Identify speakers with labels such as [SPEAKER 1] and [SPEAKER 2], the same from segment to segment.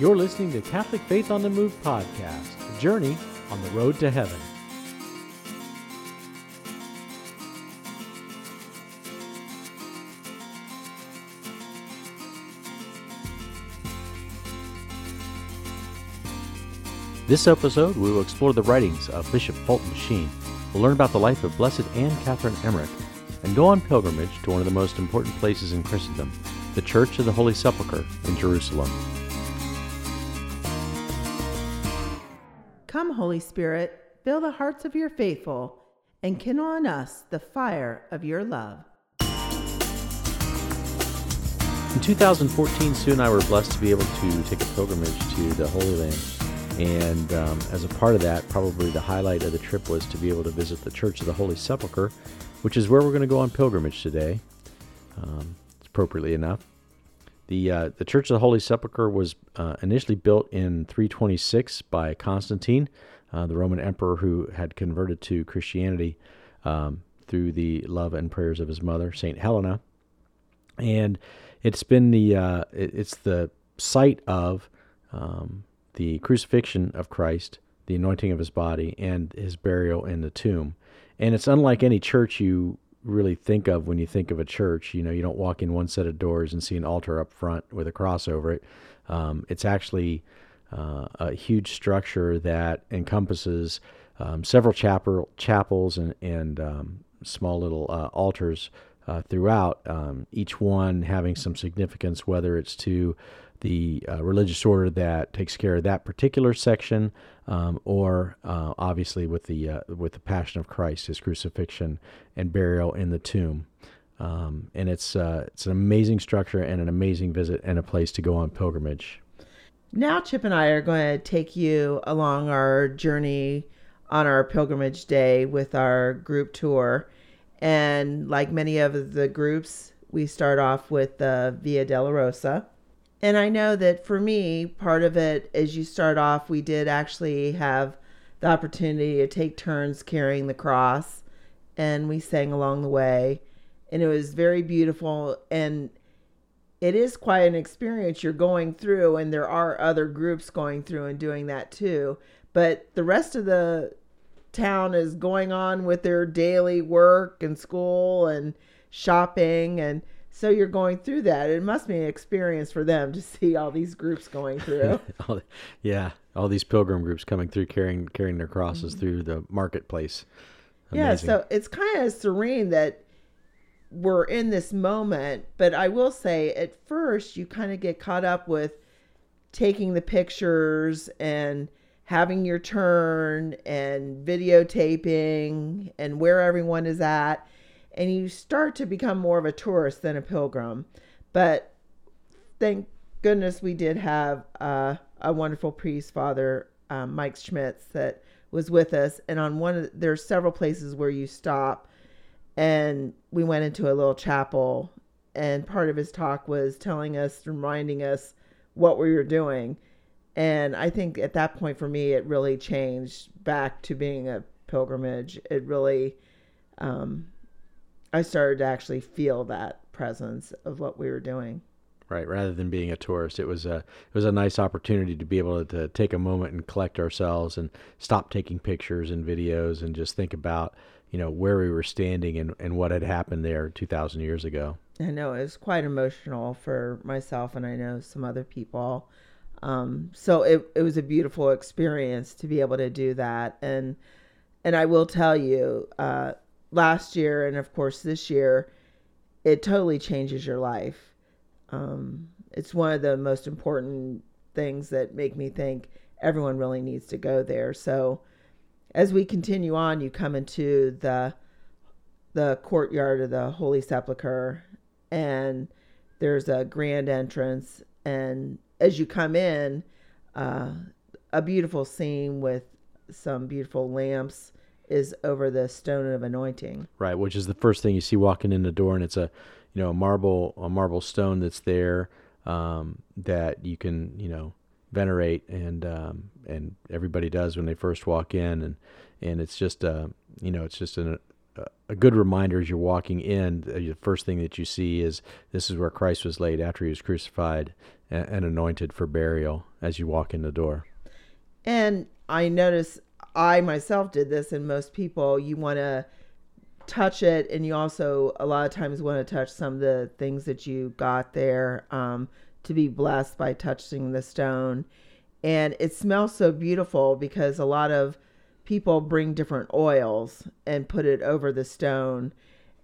[SPEAKER 1] You're listening to Catholic Faith on the Move podcast, a journey on the road to heaven. This episode, we will explore the writings of Bishop Fulton Sheen. We'll learn about the life of Blessed Anne Catherine Emmerich and go on pilgrimage to one of the most important places in Christendom, the Church of the Holy Sepulchre in Jerusalem.
[SPEAKER 2] Come, Holy Spirit, fill the hearts of your faithful, and kindle on us the fire of your love.
[SPEAKER 1] In 2014, Sue and I were blessed to be able to take a pilgrimage to the Holy Land. And um, as a part of that, probably the highlight of the trip was to be able to visit the Church of the Holy Sepulchre, which is where we're going to go on pilgrimage today. Um, appropriately enough. The, uh, the Church of the Holy Sepulchre was uh, initially built in 326 by Constantine, uh, the Roman emperor who had converted to Christianity um, through the love and prayers of his mother, Saint Helena. And it's been the uh, it, it's the site of um, the crucifixion of Christ, the anointing of his body, and his burial in the tomb. And it's unlike any church you really think of when you think of a church. You know, you don't walk in one set of doors and see an altar up front with a cross over it. Um, it's actually uh, a huge structure that encompasses um, several chapel, chapels and, and um, small little uh, altars uh, throughout, um, each one having some significance, whether it's to the uh, religious order that takes care of that particular section, um, or uh, obviously with the uh, with the Passion of Christ, His crucifixion and burial in the tomb. Um, and it's uh, it's an amazing structure and an amazing visit and a place to go on pilgrimage.
[SPEAKER 2] Now, Chip and I are going to take you along our journey on our pilgrimage day with our group tour. And like many of the groups, we start off with the Via Dolorosa. And I know that for me, part of it, as you start off, we did actually have the opportunity to take turns carrying the cross, and we sang along the way. And it was very beautiful. And it is quite an experience you're going through, and there are other groups going through and doing that too. But the rest of the town is going on with their daily work and school and shopping and so you're going through that it must be an experience for them to see all these groups going through
[SPEAKER 1] yeah all these pilgrim groups coming through carrying carrying their crosses mm-hmm. through the marketplace
[SPEAKER 2] Amazing. yeah so it's kind of serene that we're in this moment but i will say at first you kind of get caught up with taking the pictures and having your turn and videotaping and where everyone is at. And you start to become more of a tourist than a pilgrim. But thank goodness we did have uh, a wonderful priest, Father um, Mike Schmitz, that was with us. And on one of there's several places where you stop, and we went into a little chapel. And part of his talk was telling us, reminding us what we were doing and I think at that point for me, it really changed back to being a pilgrimage. It really, um, I started to actually feel that presence of what we were doing.
[SPEAKER 1] Right, rather than being a tourist, it was a it was a nice opportunity to be able to, to take a moment and collect ourselves and stop taking pictures and videos and just think about you know where we were standing and, and what had happened there 2,000 years ago.
[SPEAKER 2] I know it was quite emotional for myself and I know some other people. Um, so it, it was a beautiful experience to be able to do that. And, and I will tell you, uh, last year and of course this year, it totally changes your life. Um, it's one of the most important things that make me think everyone really needs to go there. So as we continue on, you come into the the courtyard of the Holy Sepulchre, and there's a grand entrance, and as you come in, uh, a beautiful scene with some beautiful lamps is over the stone of anointing.
[SPEAKER 1] Right, which is the first thing you see walking in the door, and it's a, you know, a marble a marble stone that's there um, that you can you know venerate, and um, and everybody does when they first walk in, and and it's just uh, you know it's just an, a good reminder as you're walking in. The first thing that you see is this is where Christ was laid after he was crucified and, and anointed for burial. as you walk in the door.
[SPEAKER 2] And I notice I myself did this, and most people, you want to touch it, and you also a lot of times want to touch some of the things that you got there um, to be blessed by touching the stone. And it smells so beautiful because a lot of people bring different oils and put it over the stone,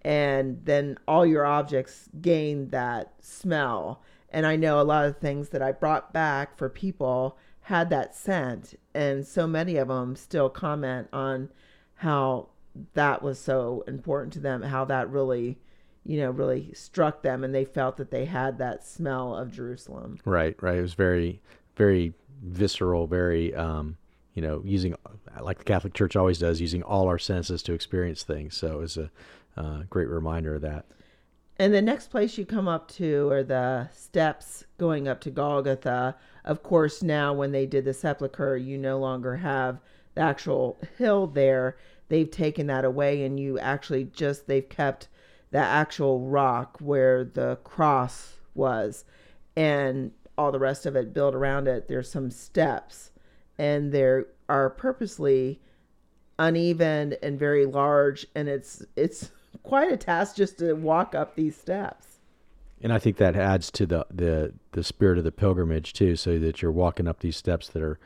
[SPEAKER 2] and then all your objects gain that smell. And I know a lot of things that I brought back for people had that scent, and so many of them still comment on how that was so important to them, how that really, you know, really struck them, and they felt that they had that smell of Jerusalem.
[SPEAKER 1] Right, right. It was very, very visceral, very, um, you know, using like the Catholic Church always does, using all our senses to experience things. So it was a uh, great reminder of that.
[SPEAKER 2] And the next place you come up to are the steps going up to Golgotha. Of course, now when they did the sepulchre, you no longer have the actual hill there. They've taken that away, and you actually just, they've kept the actual rock where the cross was, and all the rest of it built around it. There's some steps, and there are purposely uneven and very large, and it's, it's, quite a task just to walk up these steps.
[SPEAKER 1] And I think that adds to the, the the spirit of the pilgrimage too, so that you're walking up these steps that are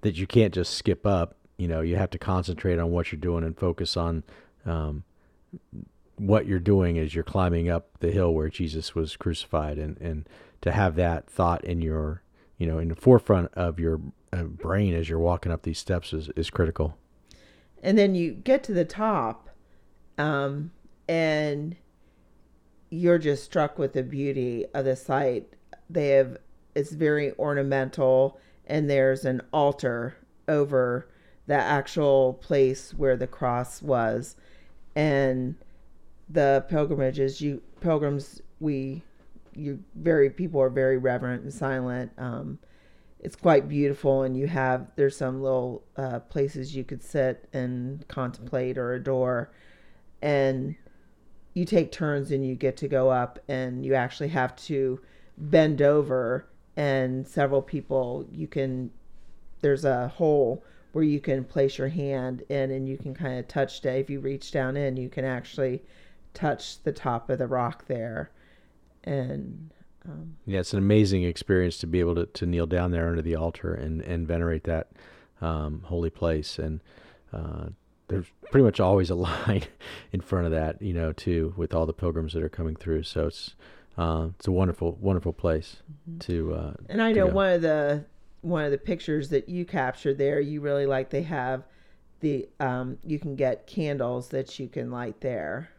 [SPEAKER 1] that you can't just skip up. You know, you have to concentrate on what you're doing and focus on um, what you're doing as you're climbing up the hill where Jesus was crucified, and and to have that thought in your you know in the forefront of your uh, brain as you're walking up these steps is is critical.
[SPEAKER 2] And then you get to the top, um, and you're just struck with the beauty of the site. They have it's very ornamental and there's an altar over the actual place where the cross was. And the pilgrimages you pilgrims we you very people are very reverent and silent. Um, it's quite beautiful and you have there's some little uh, places you could sit and contemplate or adore. And you take turns and you get to go up and you actually have to bend over and several people you can there's a hole where you can place your hand in and you can kind of touch it if you reach down in you can actually touch the top of the rock there. And um,
[SPEAKER 1] yeah it's an amazing experience to be able to, to kneel down there under the altar and, and venerate that um, holy place. And uh, there's pretty much always a line in front of that, you know, too, with all the pilgrims that are coming through. So it's uh, it's a wonderful, wonderful place mm-hmm. to. Uh,
[SPEAKER 2] and I know one of the one of the pictures that you captured there, you really like. They have the um, you can get candles that you can light there.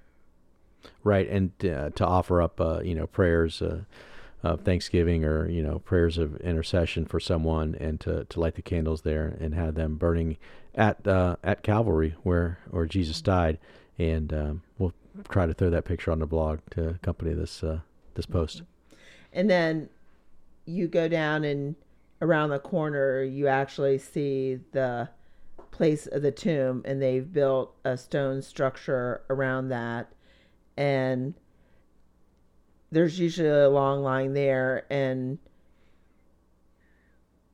[SPEAKER 1] Right, and uh, to offer up, uh, you know, prayers uh, of Thanksgiving or you know prayers of intercession for someone, and to, to light the candles there and have them burning at uh, at Calvary where where Jesus died, and um, we'll try to throw that picture on the blog to accompany this uh, this post.
[SPEAKER 2] And then you go down and around the corner, you actually see the place of the tomb, and they've built a stone structure around that, and there's usually a long line there, and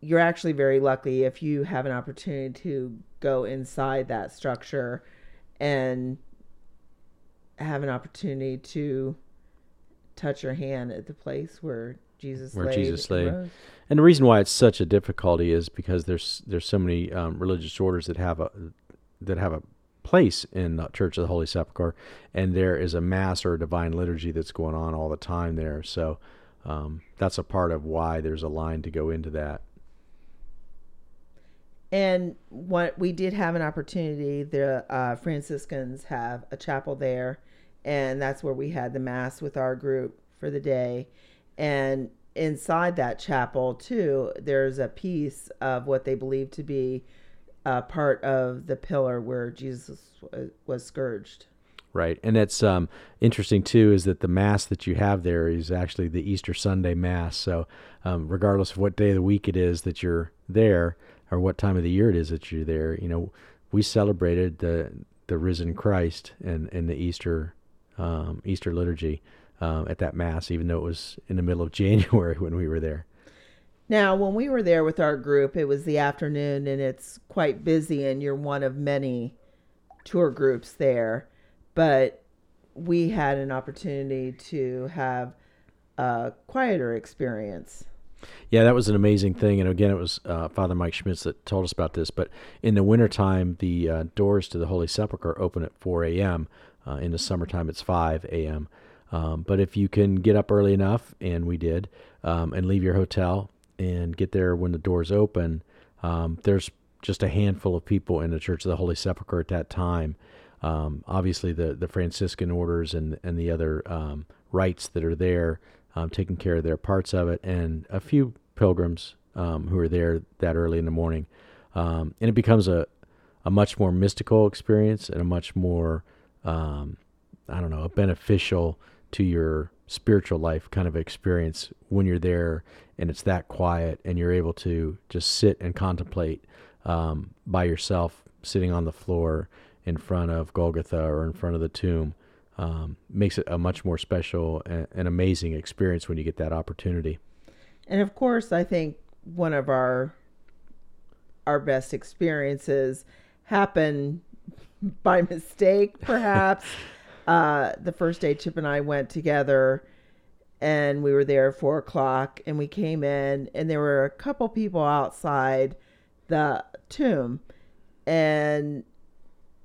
[SPEAKER 2] you're actually very lucky if you have an opportunity to go inside that structure and have an opportunity to touch your hand at the place where Jesus
[SPEAKER 1] where
[SPEAKER 2] laid
[SPEAKER 1] Jesus lay.
[SPEAKER 2] And,
[SPEAKER 1] and the reason why it's such a difficulty is because there's there's so many um, religious orders that have a that have a place in the Church of the Holy Sepulchre, and there is a mass or a divine liturgy that's going on all the time there. So um, that's a part of why there's a line to go into that
[SPEAKER 2] and what we did have an opportunity the uh, franciscans have a chapel there and that's where we had the mass with our group for the day. And inside that chapel too there's a piece of what they believe to be a part of the pillar where jesus was scourged.
[SPEAKER 1] Right and it's um, interesting too is that the mass that you have there is actually the easter sunday mass. So um, regardless of what day of the week it is that you're there or what time of the year it is that you're there. You know, we celebrated the the risen Christ and in, in the Easter um, Easter liturgy um, at that mass, even though it was in the middle of January when we were there.
[SPEAKER 2] Now, when we were there with our group, it was the afternoon and it's quite busy, and you're one of many tour groups there. But we had an opportunity to have a quieter experience.
[SPEAKER 1] Yeah, that was an amazing thing. And again, it was uh, Father Mike Schmitz that told us about this. But in the wintertime, the uh, doors to the Holy Sepulchre open at 4 a.m. Uh, in the summertime, it's 5 a.m. Um, but if you can get up early enough, and we did, um, and leave your hotel and get there when the doors open, um, there's just a handful of people in the Church of the Holy Sepulchre at that time. Um, obviously, the, the Franciscan orders and, and the other um, rites that are there um, taking care of their parts of it, and a few pilgrims um, who are there that early in the morning. Um, and it becomes a, a much more mystical experience and a much more, um, I don't know, a beneficial to your spiritual life kind of experience when you're there and it's that quiet and you're able to just sit and contemplate um, by yourself, sitting on the floor in front of Golgotha or in front of the tomb um, makes it a much more special and, and amazing experience when you get that opportunity.
[SPEAKER 2] And of course, I think one of our our best experiences happened by mistake, perhaps. uh, the first day Chip and I went together, and we were there at four o'clock, and we came in, and there were a couple people outside the tomb, and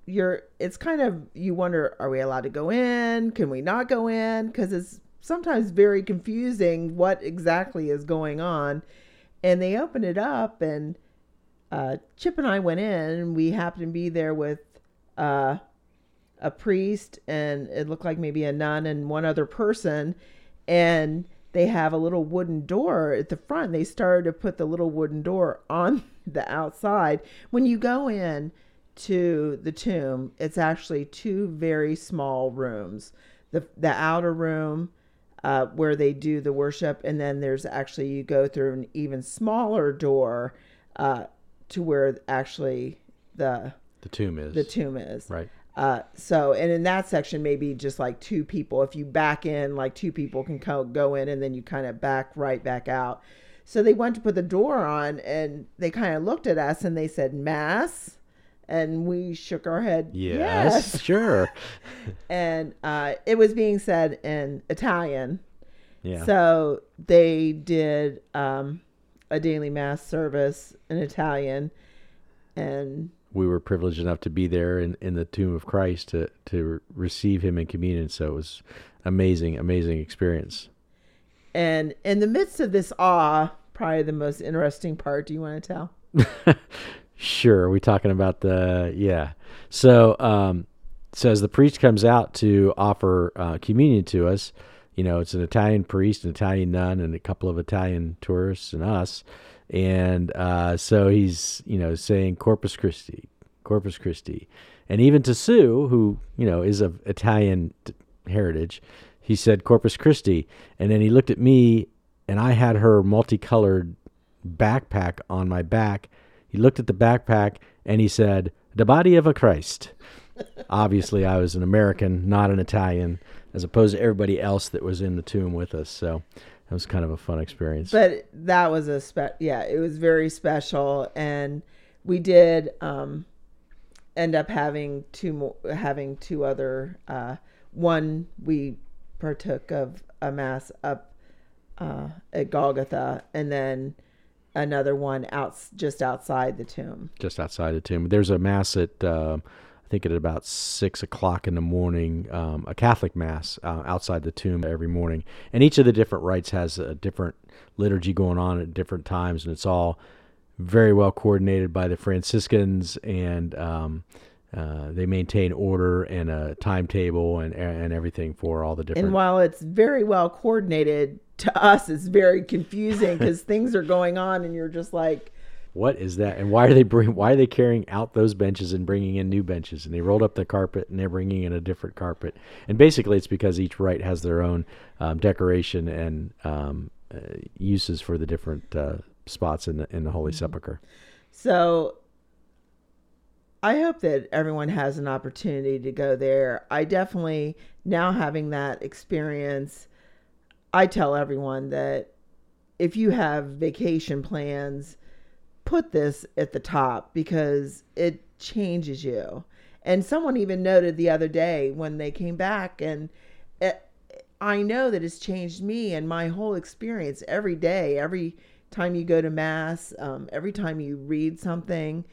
[SPEAKER 2] you're it's kind of you wonder are we allowed to go in? Can we not go in? Because it's sometimes very confusing what exactly is going on. And they opened it up and uh, chip and i went in we happened to be there with uh, a priest and it looked like maybe a nun and one other person. And they have a little wooden door at the front. They started to put the little wooden door on the outside. When you go in to the tomb, it's actually two very small rooms. The the outer room uh, where they do the worship, and then there's actually you go through an even smaller door uh, to where actually the
[SPEAKER 1] the tomb is.
[SPEAKER 2] The tomb is
[SPEAKER 1] right.
[SPEAKER 2] Uh, so, and in that section, maybe just like two people. If you back in, like two people can co- go in, and then you kind of back right back out. So they went to put the door on, and they kind of looked at us, and they said, "Mass." And we shook our head.
[SPEAKER 1] Yes,
[SPEAKER 2] yes.
[SPEAKER 1] sure.
[SPEAKER 2] and uh, it was being said in Italian.
[SPEAKER 1] Yeah.
[SPEAKER 2] So they did um, a daily mass service in Italian, and
[SPEAKER 1] we were privileged enough to be there in, in the tomb of Christ to to receive Him in communion. So it was amazing, amazing experience.
[SPEAKER 2] And in the midst of this awe, probably the most interesting part. Do you want to tell?
[SPEAKER 1] Sure. We talking about the yeah? So um, so as the priest comes out to offer uh, communion to us, you know, it's an Italian priest, an Italian nun, and a couple of Italian tourists and us, and uh, so he's you know saying Corpus Christi, Corpus Christi, and even to Sue, who you know is of Italian heritage, he said Corpus Christi, and then he looked at me, and I had her multicolored backpack on my back he looked at the backpack and he said, The body of a Christ. Obviously, I was an American, not an Italian, as opposed to everybody else that was in the tomb with us. So that was kind of a fun experience.
[SPEAKER 2] But that was a spe- yeah, it was very special, and we did um, end up having two more, having two other. Uh, one we partook of a mass up uh, at Golgotha, and then another one out just outside the tomb.
[SPEAKER 1] Just outside the tomb. There's a mass at uh, I think at about six o'clock in the morning, um, a Catholic mass uh, outside the tomb every morning, and each of the different rites has a different liturgy going on at different times, and it's all very well coordinated by the Franciscans and. Um, uh, they maintain order and a timetable and and everything for all the different.
[SPEAKER 2] And while it's very well coordinated, to us it's very confusing because things are going on and you're just like
[SPEAKER 1] what is that and why are they bring why are they carrying out those benches and bringing in new benches and they rolled up the carpet and they're bringing in a different carpet and basically it's because each rite has their own um, decoration and um, uh, uses for the different uh, spots in the in the holy mm-hmm. sepulcher
[SPEAKER 2] so I hope that everyone has an opportunity to go there. I definitely now having that experience I tell everyone that if you have vacation plans, put this at the top because it changes you. And someone even noted the other day when they came back, and it, I know that it's changed me and my whole experience every day, every time you go to mass, um, every time you read something,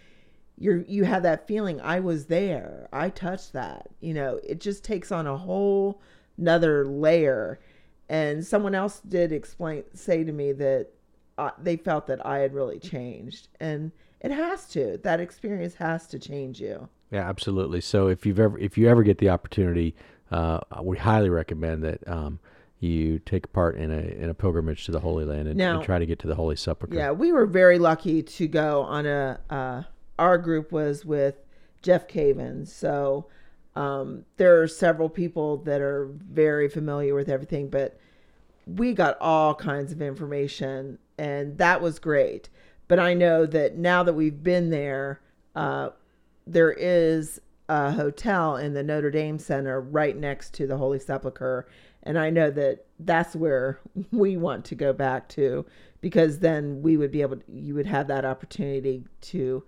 [SPEAKER 2] you're you have that feeling I was there, I touched that. You know, it just takes on a whole another layer. And someone else did explain say to me that uh, they felt that I had really changed, and it has to. That experience has to change you.
[SPEAKER 1] Yeah, absolutely. So if you've ever if you ever get the opportunity, uh, we highly recommend that um, you take part in a in a pilgrimage to the Holy Land and,
[SPEAKER 2] Now-
[SPEAKER 1] and try to get to the Holy Sepulchre.
[SPEAKER 2] Yeah, we were very lucky to go on a. Uh, our group was with Jeff Cavins, so um, there are several people that are very familiar with everything, but we got all kinds of information, and that was great. But I know that now that we've been there, uh, there is a hotel in the Notre Dame Center right next to the Holy Sepulchre. And I know that that's where we want to go back to because then we would be able to, you would have that opportunity to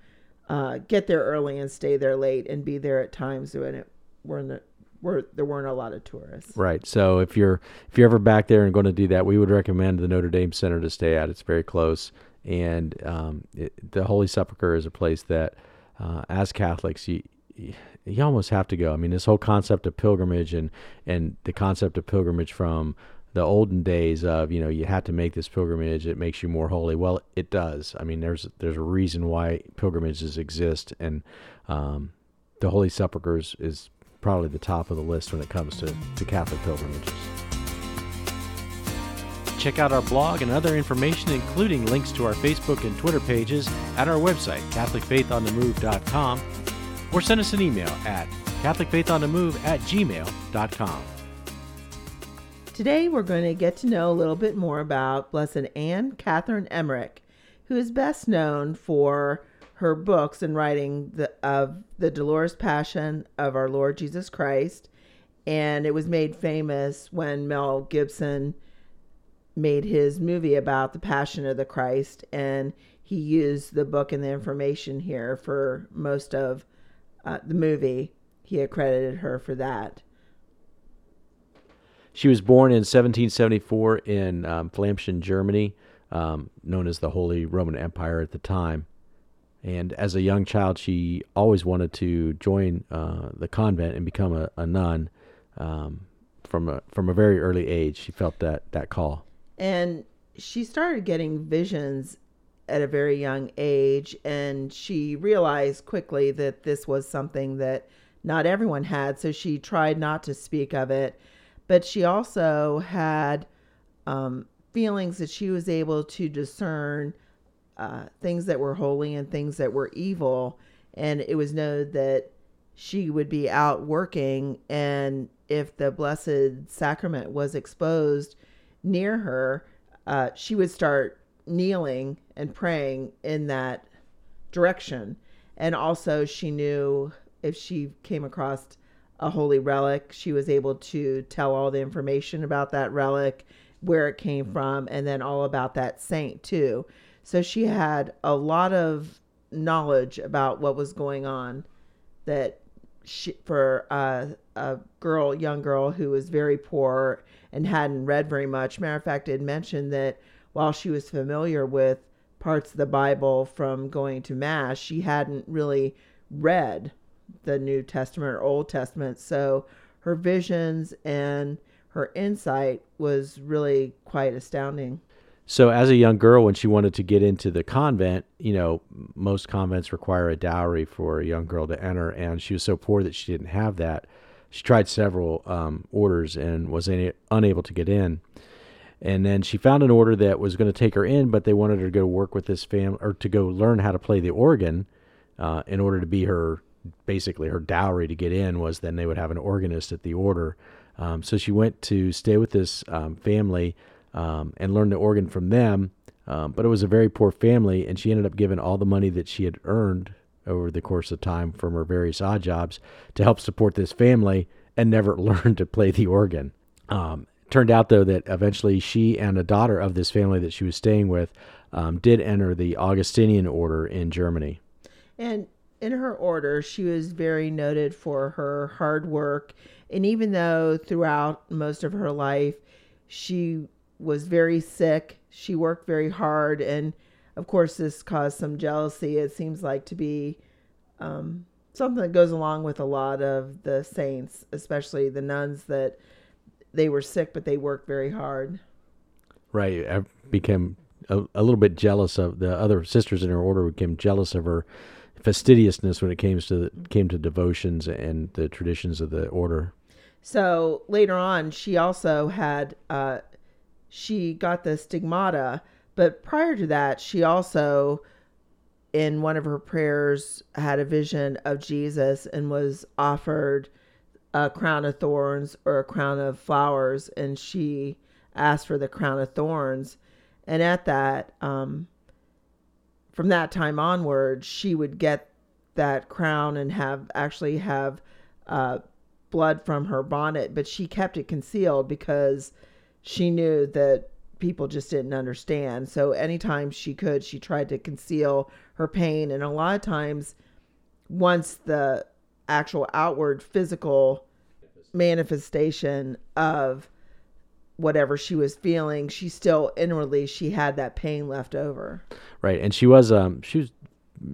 [SPEAKER 2] uh, get there early and stay there late and be there at times when it weren't, where there weren't a lot of tourists.
[SPEAKER 1] Right. So if you're if you're ever back there and going to do that, we would recommend the Notre Dame Center to stay at. It's very close, and um, it, the Holy Sepulchre is a place that, uh, as Catholics, you you almost have to go. I mean, this whole concept of pilgrimage and and the concept of pilgrimage from the olden days of you know you had to make this pilgrimage it makes you more holy. Well it does. I mean there's there's a reason why pilgrimages exist and um, the holy sepulchre is, is probably the top of the list when it comes to, to catholic pilgrimages. Check out our blog and other information including links to our facebook and twitter pages at our website catholicfaithonthemove.com or send us an email at catholicfaithonthemove at gmail.com
[SPEAKER 2] Today, we're going to get to know a little bit more about Blessed Anne Catherine Emmerich, who is best known for her books and writing the, of the Dolorous Passion of our Lord Jesus Christ. And it was made famous when Mel Gibson made his movie about the Passion of the Christ. And he used the book and the information here for most of uh, the movie. He accredited her for that.
[SPEAKER 1] She was born in 1774 in um, Germany, um, known as the Holy Roman Empire at the time. And as a young child, she always wanted to join uh, the convent and become a, a nun. Um, from a from a very early age, she felt that that call.
[SPEAKER 2] And she started getting visions at a very young age, and she realized quickly that this was something that not everyone had. So she tried not to speak of it but she also had um, feelings that she was able to discern uh, things that were holy and things that were evil. And it was known that she would be out working, and if the Blessed Sacrament was exposed near her, uh, she would start kneeling and praying in that direction. And also, she knew if she came across a holy relic. She was able to tell all the information about that relic, where it came from, and then all about that saint too. So she had a lot of knowledge about what was going on that she, for uh, a girl, young girl who was very poor and hadn't read very much. Matter of fact, it mentioned that while she was familiar with parts of the Bible from going to Mass, she hadn't really read the New Testament or Old Testament. So her visions and her insight was really quite astounding.
[SPEAKER 1] So, as a young girl, when she wanted to get into the convent, you know, most convents require a dowry for a young girl to enter, and she was so poor that she didn't have that. She tried several um, orders and was unable to get in. And then she found an order that was going to take her in, but they wanted her to go work with this family or to go learn how to play the organ uh, in order to be her basically her dowry to get in was then they would have an organist at the order. Um, so she went to stay with this um, family um, and learn the organ from them. Um, but it was a very poor family, and she ended up giving all the money that she had earned over the course of time from her various odd jobs to help support this family and never learned to play the organ. Um, turned out though that eventually she and a daughter of this family that she was staying with um, did enter the Augustinian order in Germany.
[SPEAKER 2] And in her order, she was very noted for her hard work. And even though throughout most of her life she was very sick, she worked very hard. And of course, this caused some jealousy. It seems like to be um, something that goes along with a lot of the saints, especially the nuns, that they were sick, but they worked very hard.
[SPEAKER 1] Right. I became a, a little bit jealous of the other sisters in her order became jealous of her fastidiousness when it came to the, came to devotions and the traditions of the order.
[SPEAKER 2] So later on, she also had uh, she got the stigmata, but prior to that, she also in one of her prayers had a vision of Jesus and was offered a crown of thorns or a crown of flowers, and she asked for the crown of thorns. And at that, um, from that time onward, she would get that crown and have actually have uh, blood from her bonnet, but she kept it concealed because she knew that people just didn't understand. So anytime she could, she tried to conceal her pain. And a lot of times, once the actual outward physical manifestation of whatever she was feeling, she still inwardly she had that pain left over.
[SPEAKER 1] Right, and she was um she was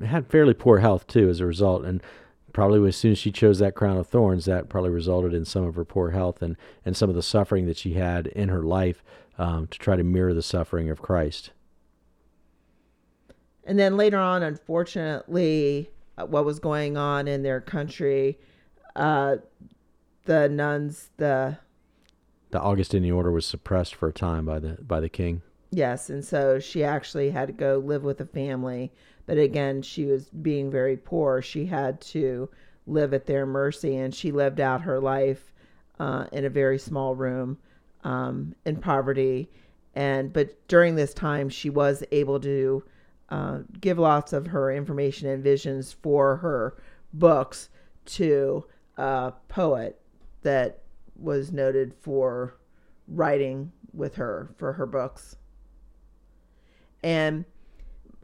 [SPEAKER 1] had fairly poor health too as a result, and probably as soon as she chose that crown of thorns, that probably resulted in some of her poor health and and some of the suffering that she had in her life um, to try to mirror the suffering of Christ.
[SPEAKER 2] And then later on, unfortunately, uh, what was going on in their country, uh, the nuns, the
[SPEAKER 1] the Augustinian order was suppressed for a time by the by the king.
[SPEAKER 2] Yes, and so she actually had to go live with a family. But again, she was being very poor. She had to live at their mercy, and she lived out her life uh, in a very small room um, in poverty. And but during this time, she was able to uh, give lots of her information and visions for her books to a poet that was noted for writing with her for her books. And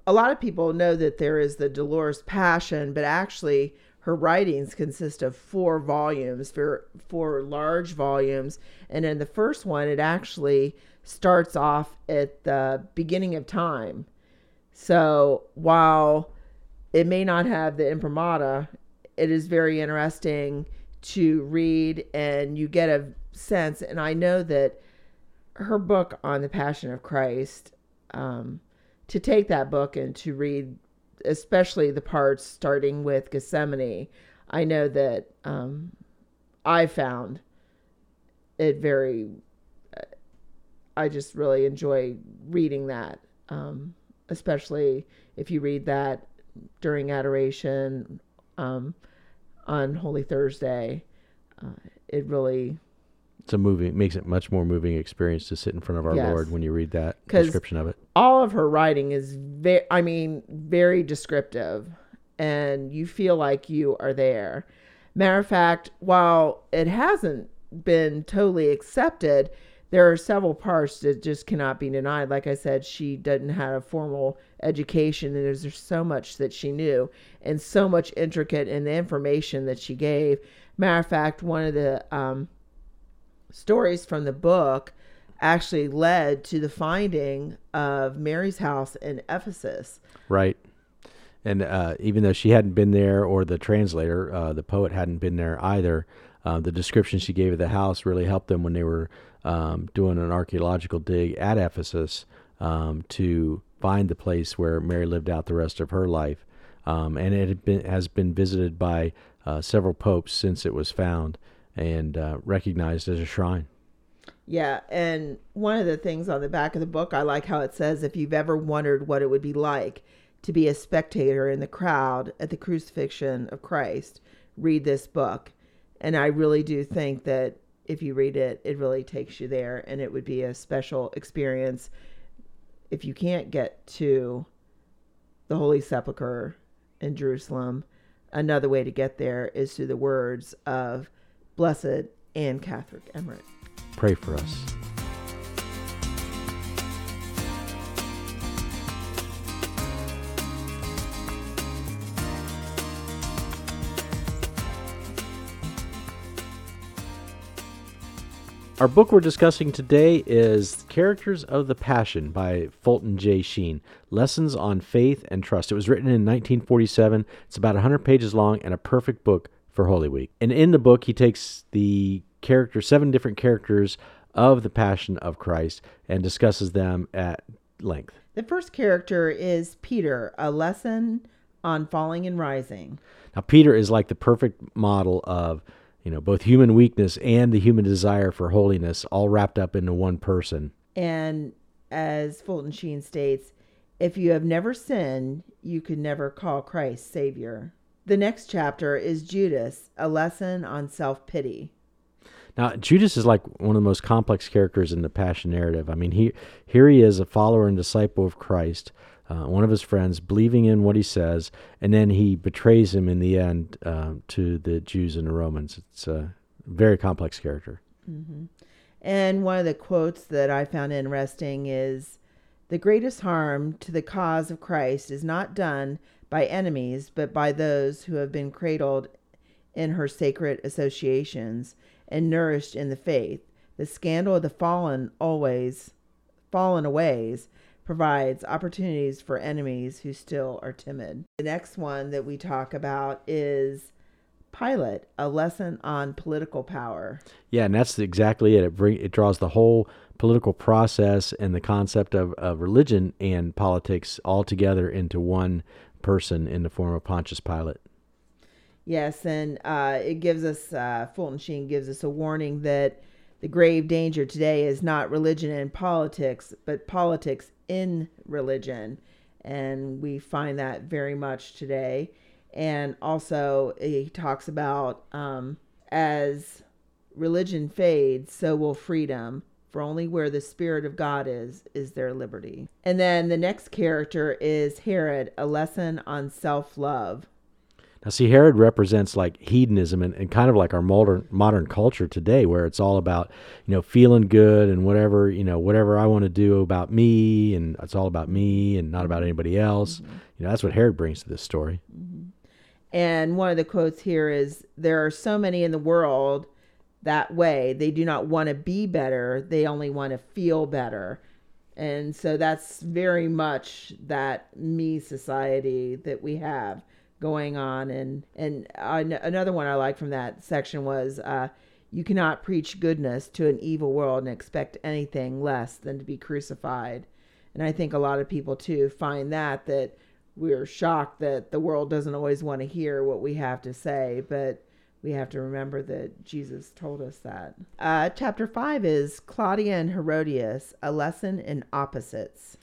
[SPEAKER 2] a lot of people know that there is the Dolorous Passion, but actually her writings consist of four volumes, for four large volumes. And in the first one, it actually starts off at the beginning of time. So while it may not have the imprimatur, it is very interesting to read and you get a sense. And I know that her book on the Passion of Christ, um, to take that book and to read, especially the parts starting with Gethsemane, I know that um, I found it very, I just really enjoy reading that, um, especially if you read that during adoration. Um, on Holy Thursday. Uh, it really
[SPEAKER 1] it's a movie. It makes it much more moving experience to sit in front of our yes. Lord when you read that description of it.
[SPEAKER 2] All of her writing is very, I mean, very descriptive, and you feel like you are there. Matter of fact, while it hasn't been totally accepted, there are several parts that just cannot be denied. Like I said, she didn't have a formal education, and there's, there's so much that she knew and so much intricate in the information that she gave. Matter of fact, one of the um, stories from the book actually led to the finding of Mary's house in Ephesus.
[SPEAKER 1] Right. And uh, even though she hadn't been there, or the translator, uh, the poet hadn't been there either, uh, the description she gave of the house really helped them when they were um, doing an archaeological dig at Ephesus um, to find the place where Mary lived out the rest of her life. Um, and it been, has been visited by uh, several popes since it was found and uh, recognized as a shrine.
[SPEAKER 2] Yeah, and one of the things on the back of the book, I like how it says if you've ever wondered what it would be like to be a spectator in the crowd at the crucifixion of Christ, read this book. And I really do think that if you read it, it really takes you there and it would be a special experience. If you can't get to the Holy Sepulchre in Jerusalem, another way to get there is through the words of Blessed Anne Catherine Emmerich.
[SPEAKER 1] pray for us. Our book we're discussing today is Characters of the Passion by Fulton J. Sheen Lessons on Faith and Trust. It was written in 1947. It's about 100 pages long and a perfect book for Holy Week. And in the book, he takes the character, seven different characters of the Passion of Christ, and discusses them at length.
[SPEAKER 2] The first character is Peter, a lesson on falling and rising.
[SPEAKER 1] Now, Peter is like the perfect model of you know, both human weakness and the human desire for holiness all wrapped up into one person.
[SPEAKER 2] And as Fulton Sheen states, if you have never sinned, you could never call Christ Savior. The next chapter is Judas, a lesson on self pity.
[SPEAKER 1] Now, Judas is like one of the most complex characters in the Passion narrative. I mean, he, here he is, a follower and disciple of Christ, uh, one of his friends, believing in what he says, and then he betrays him in the end uh, to the Jews and the Romans. It's a very complex character.
[SPEAKER 2] Mm-hmm. And one of the quotes that I found interesting is The greatest harm to the cause of Christ is not done by enemies, but by those who have been cradled in her sacred associations and nourished in the faith. The scandal of the fallen always fallen aways provides opportunities for enemies who still are timid. The next one that we talk about is Pilate, a lesson on political power.
[SPEAKER 1] Yeah, and that's exactly it. It, bring, it draws the whole political process and the concept of, of religion and politics all together into one person in the form of Pontius Pilate.
[SPEAKER 2] Yes, and uh, it gives us, uh, Fulton Sheen gives us a warning that the grave danger today is not religion and politics, but politics in religion. And we find that very much today. And also, he talks about um, as religion fades, so will freedom. For only where the Spirit of God is, is there liberty. And then the next character is Herod, a lesson on self love.
[SPEAKER 1] Now, see, Herod represents like hedonism and, and kind of like our modern modern culture today, where it's all about you know feeling good and whatever you know whatever I want to do about me, and it's all about me and not about anybody else. Mm-hmm. You know, that's what Herod brings to this story.
[SPEAKER 2] Mm-hmm. And one of the quotes here is, "There are so many in the world that way. They do not want to be better; they only want to feel better." And so that's very much that me society that we have going on and and another one i like from that section was uh, you cannot preach goodness to an evil world and expect anything less than to be crucified and i think a lot of people too find that that we're shocked that the world doesn't always want to hear what we have to say but we have to remember that jesus told us that uh, chapter 5 is claudia and herodias a lesson in opposites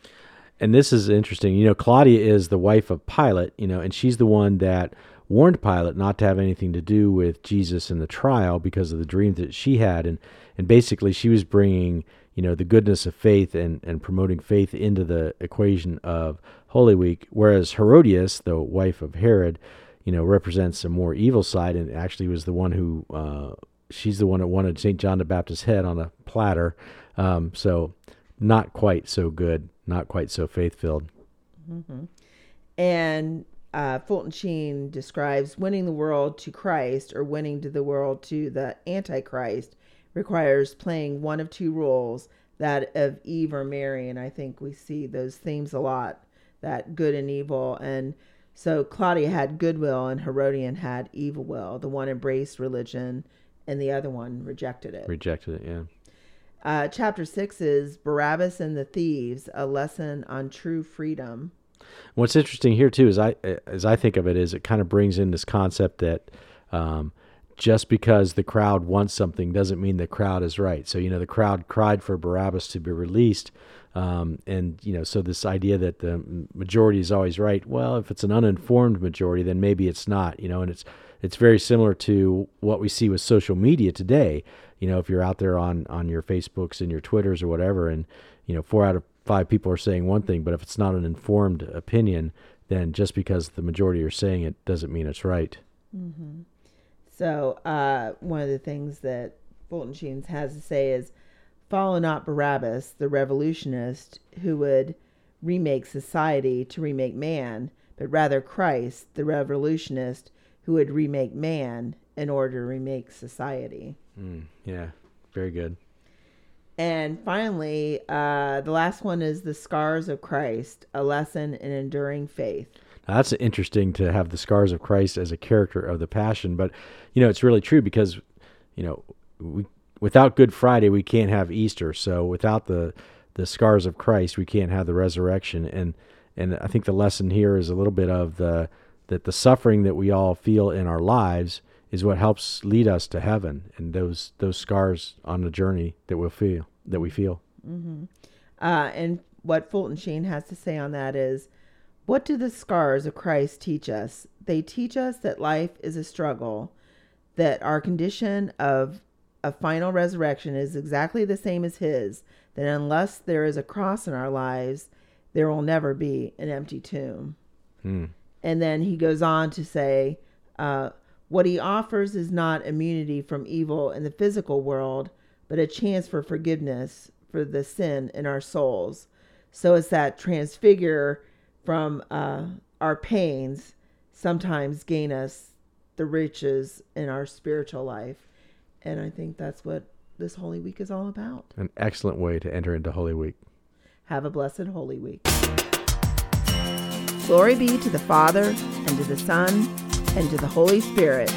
[SPEAKER 1] and this is interesting. You know, Claudia is the wife of Pilate, you know, and she's the one that warned Pilate not to have anything to do with Jesus in the trial because of the dream that she had. And, and basically, she was bringing, you know, the goodness of faith and, and promoting faith into the equation of Holy Week. Whereas Herodias, the wife of Herod, you know, represents a more evil side and actually was the one who, uh, she's the one that wanted St. John the Baptist's head on a platter. Um, so, not quite so good not quite so faith filled.
[SPEAKER 2] Mm-hmm. And uh, Fulton Sheen describes winning the world to Christ or winning to the world to the Antichrist requires playing one of two roles that of Eve or Mary. And I think we see those themes a lot that good and evil. And so Claudia had goodwill and Herodias had evil will. The one embraced religion and the other one rejected it.
[SPEAKER 1] Rejected it, yeah.
[SPEAKER 2] Uh, chapter six is Barabbas and the Thieves, a lesson on true freedom.
[SPEAKER 1] What's interesting here too is I as I think of it is it kind of brings in this concept that um, just because the crowd wants something doesn't mean the crowd is right. So you know the crowd cried for Barabbas to be released, um, and you know so this idea that the majority is always right. Well, if it's an uninformed majority, then maybe it's not. You know, and it's it's very similar to what we see with social media today you know if you're out there on on your facebooks and your twitters or whatever and you know four out of five people are saying one thing but if it's not an informed opinion then just because the majority are saying it doesn't mean it's right
[SPEAKER 2] mm-hmm. So uh, one of the things that Fulton Sheen has to say is follow not Barabbas, the revolutionist who would remake society to remake man, but rather Christ, the revolutionist who would remake man in order to remake society.
[SPEAKER 1] Mm, yeah, very good.
[SPEAKER 2] And finally, uh, the last one is the scars of Christ, a lesson in enduring faith.
[SPEAKER 1] Now, that's interesting to have the scars of Christ as a character of the Passion, but you know it's really true because you know we, without Good Friday we can't have Easter. So without the the scars of Christ we can't have the resurrection. And and I think the lesson here is a little bit of the that the suffering that we all feel in our lives is what helps lead us to heaven and those those scars on the journey that we'll feel that we feel.
[SPEAKER 2] Mm-hmm. Uh, and what Fulton Sheen has to say on that is, what do the scars of Christ teach us? They teach us that life is a struggle, that our condition of a final resurrection is exactly the same as His. That unless there is a cross in our lives, there will never be an empty tomb.
[SPEAKER 1] Hmm.
[SPEAKER 2] And then he goes on to say, uh, what he offers is not immunity from evil in the physical world, but a chance for forgiveness for the sin in our souls. So it's that transfigure from uh, our pains sometimes gain us the riches in our spiritual life. And I think that's what this Holy Week is all about.
[SPEAKER 1] An excellent way to enter into Holy Week.
[SPEAKER 2] Have a blessed Holy Week. Glory be to the Father, and to the Son, and to the Holy Spirit,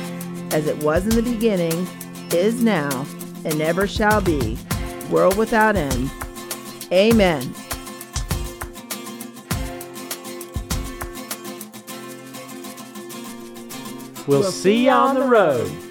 [SPEAKER 2] as it was in the beginning, is now, and ever shall be, world without end. Amen.
[SPEAKER 1] We'll see you on the road.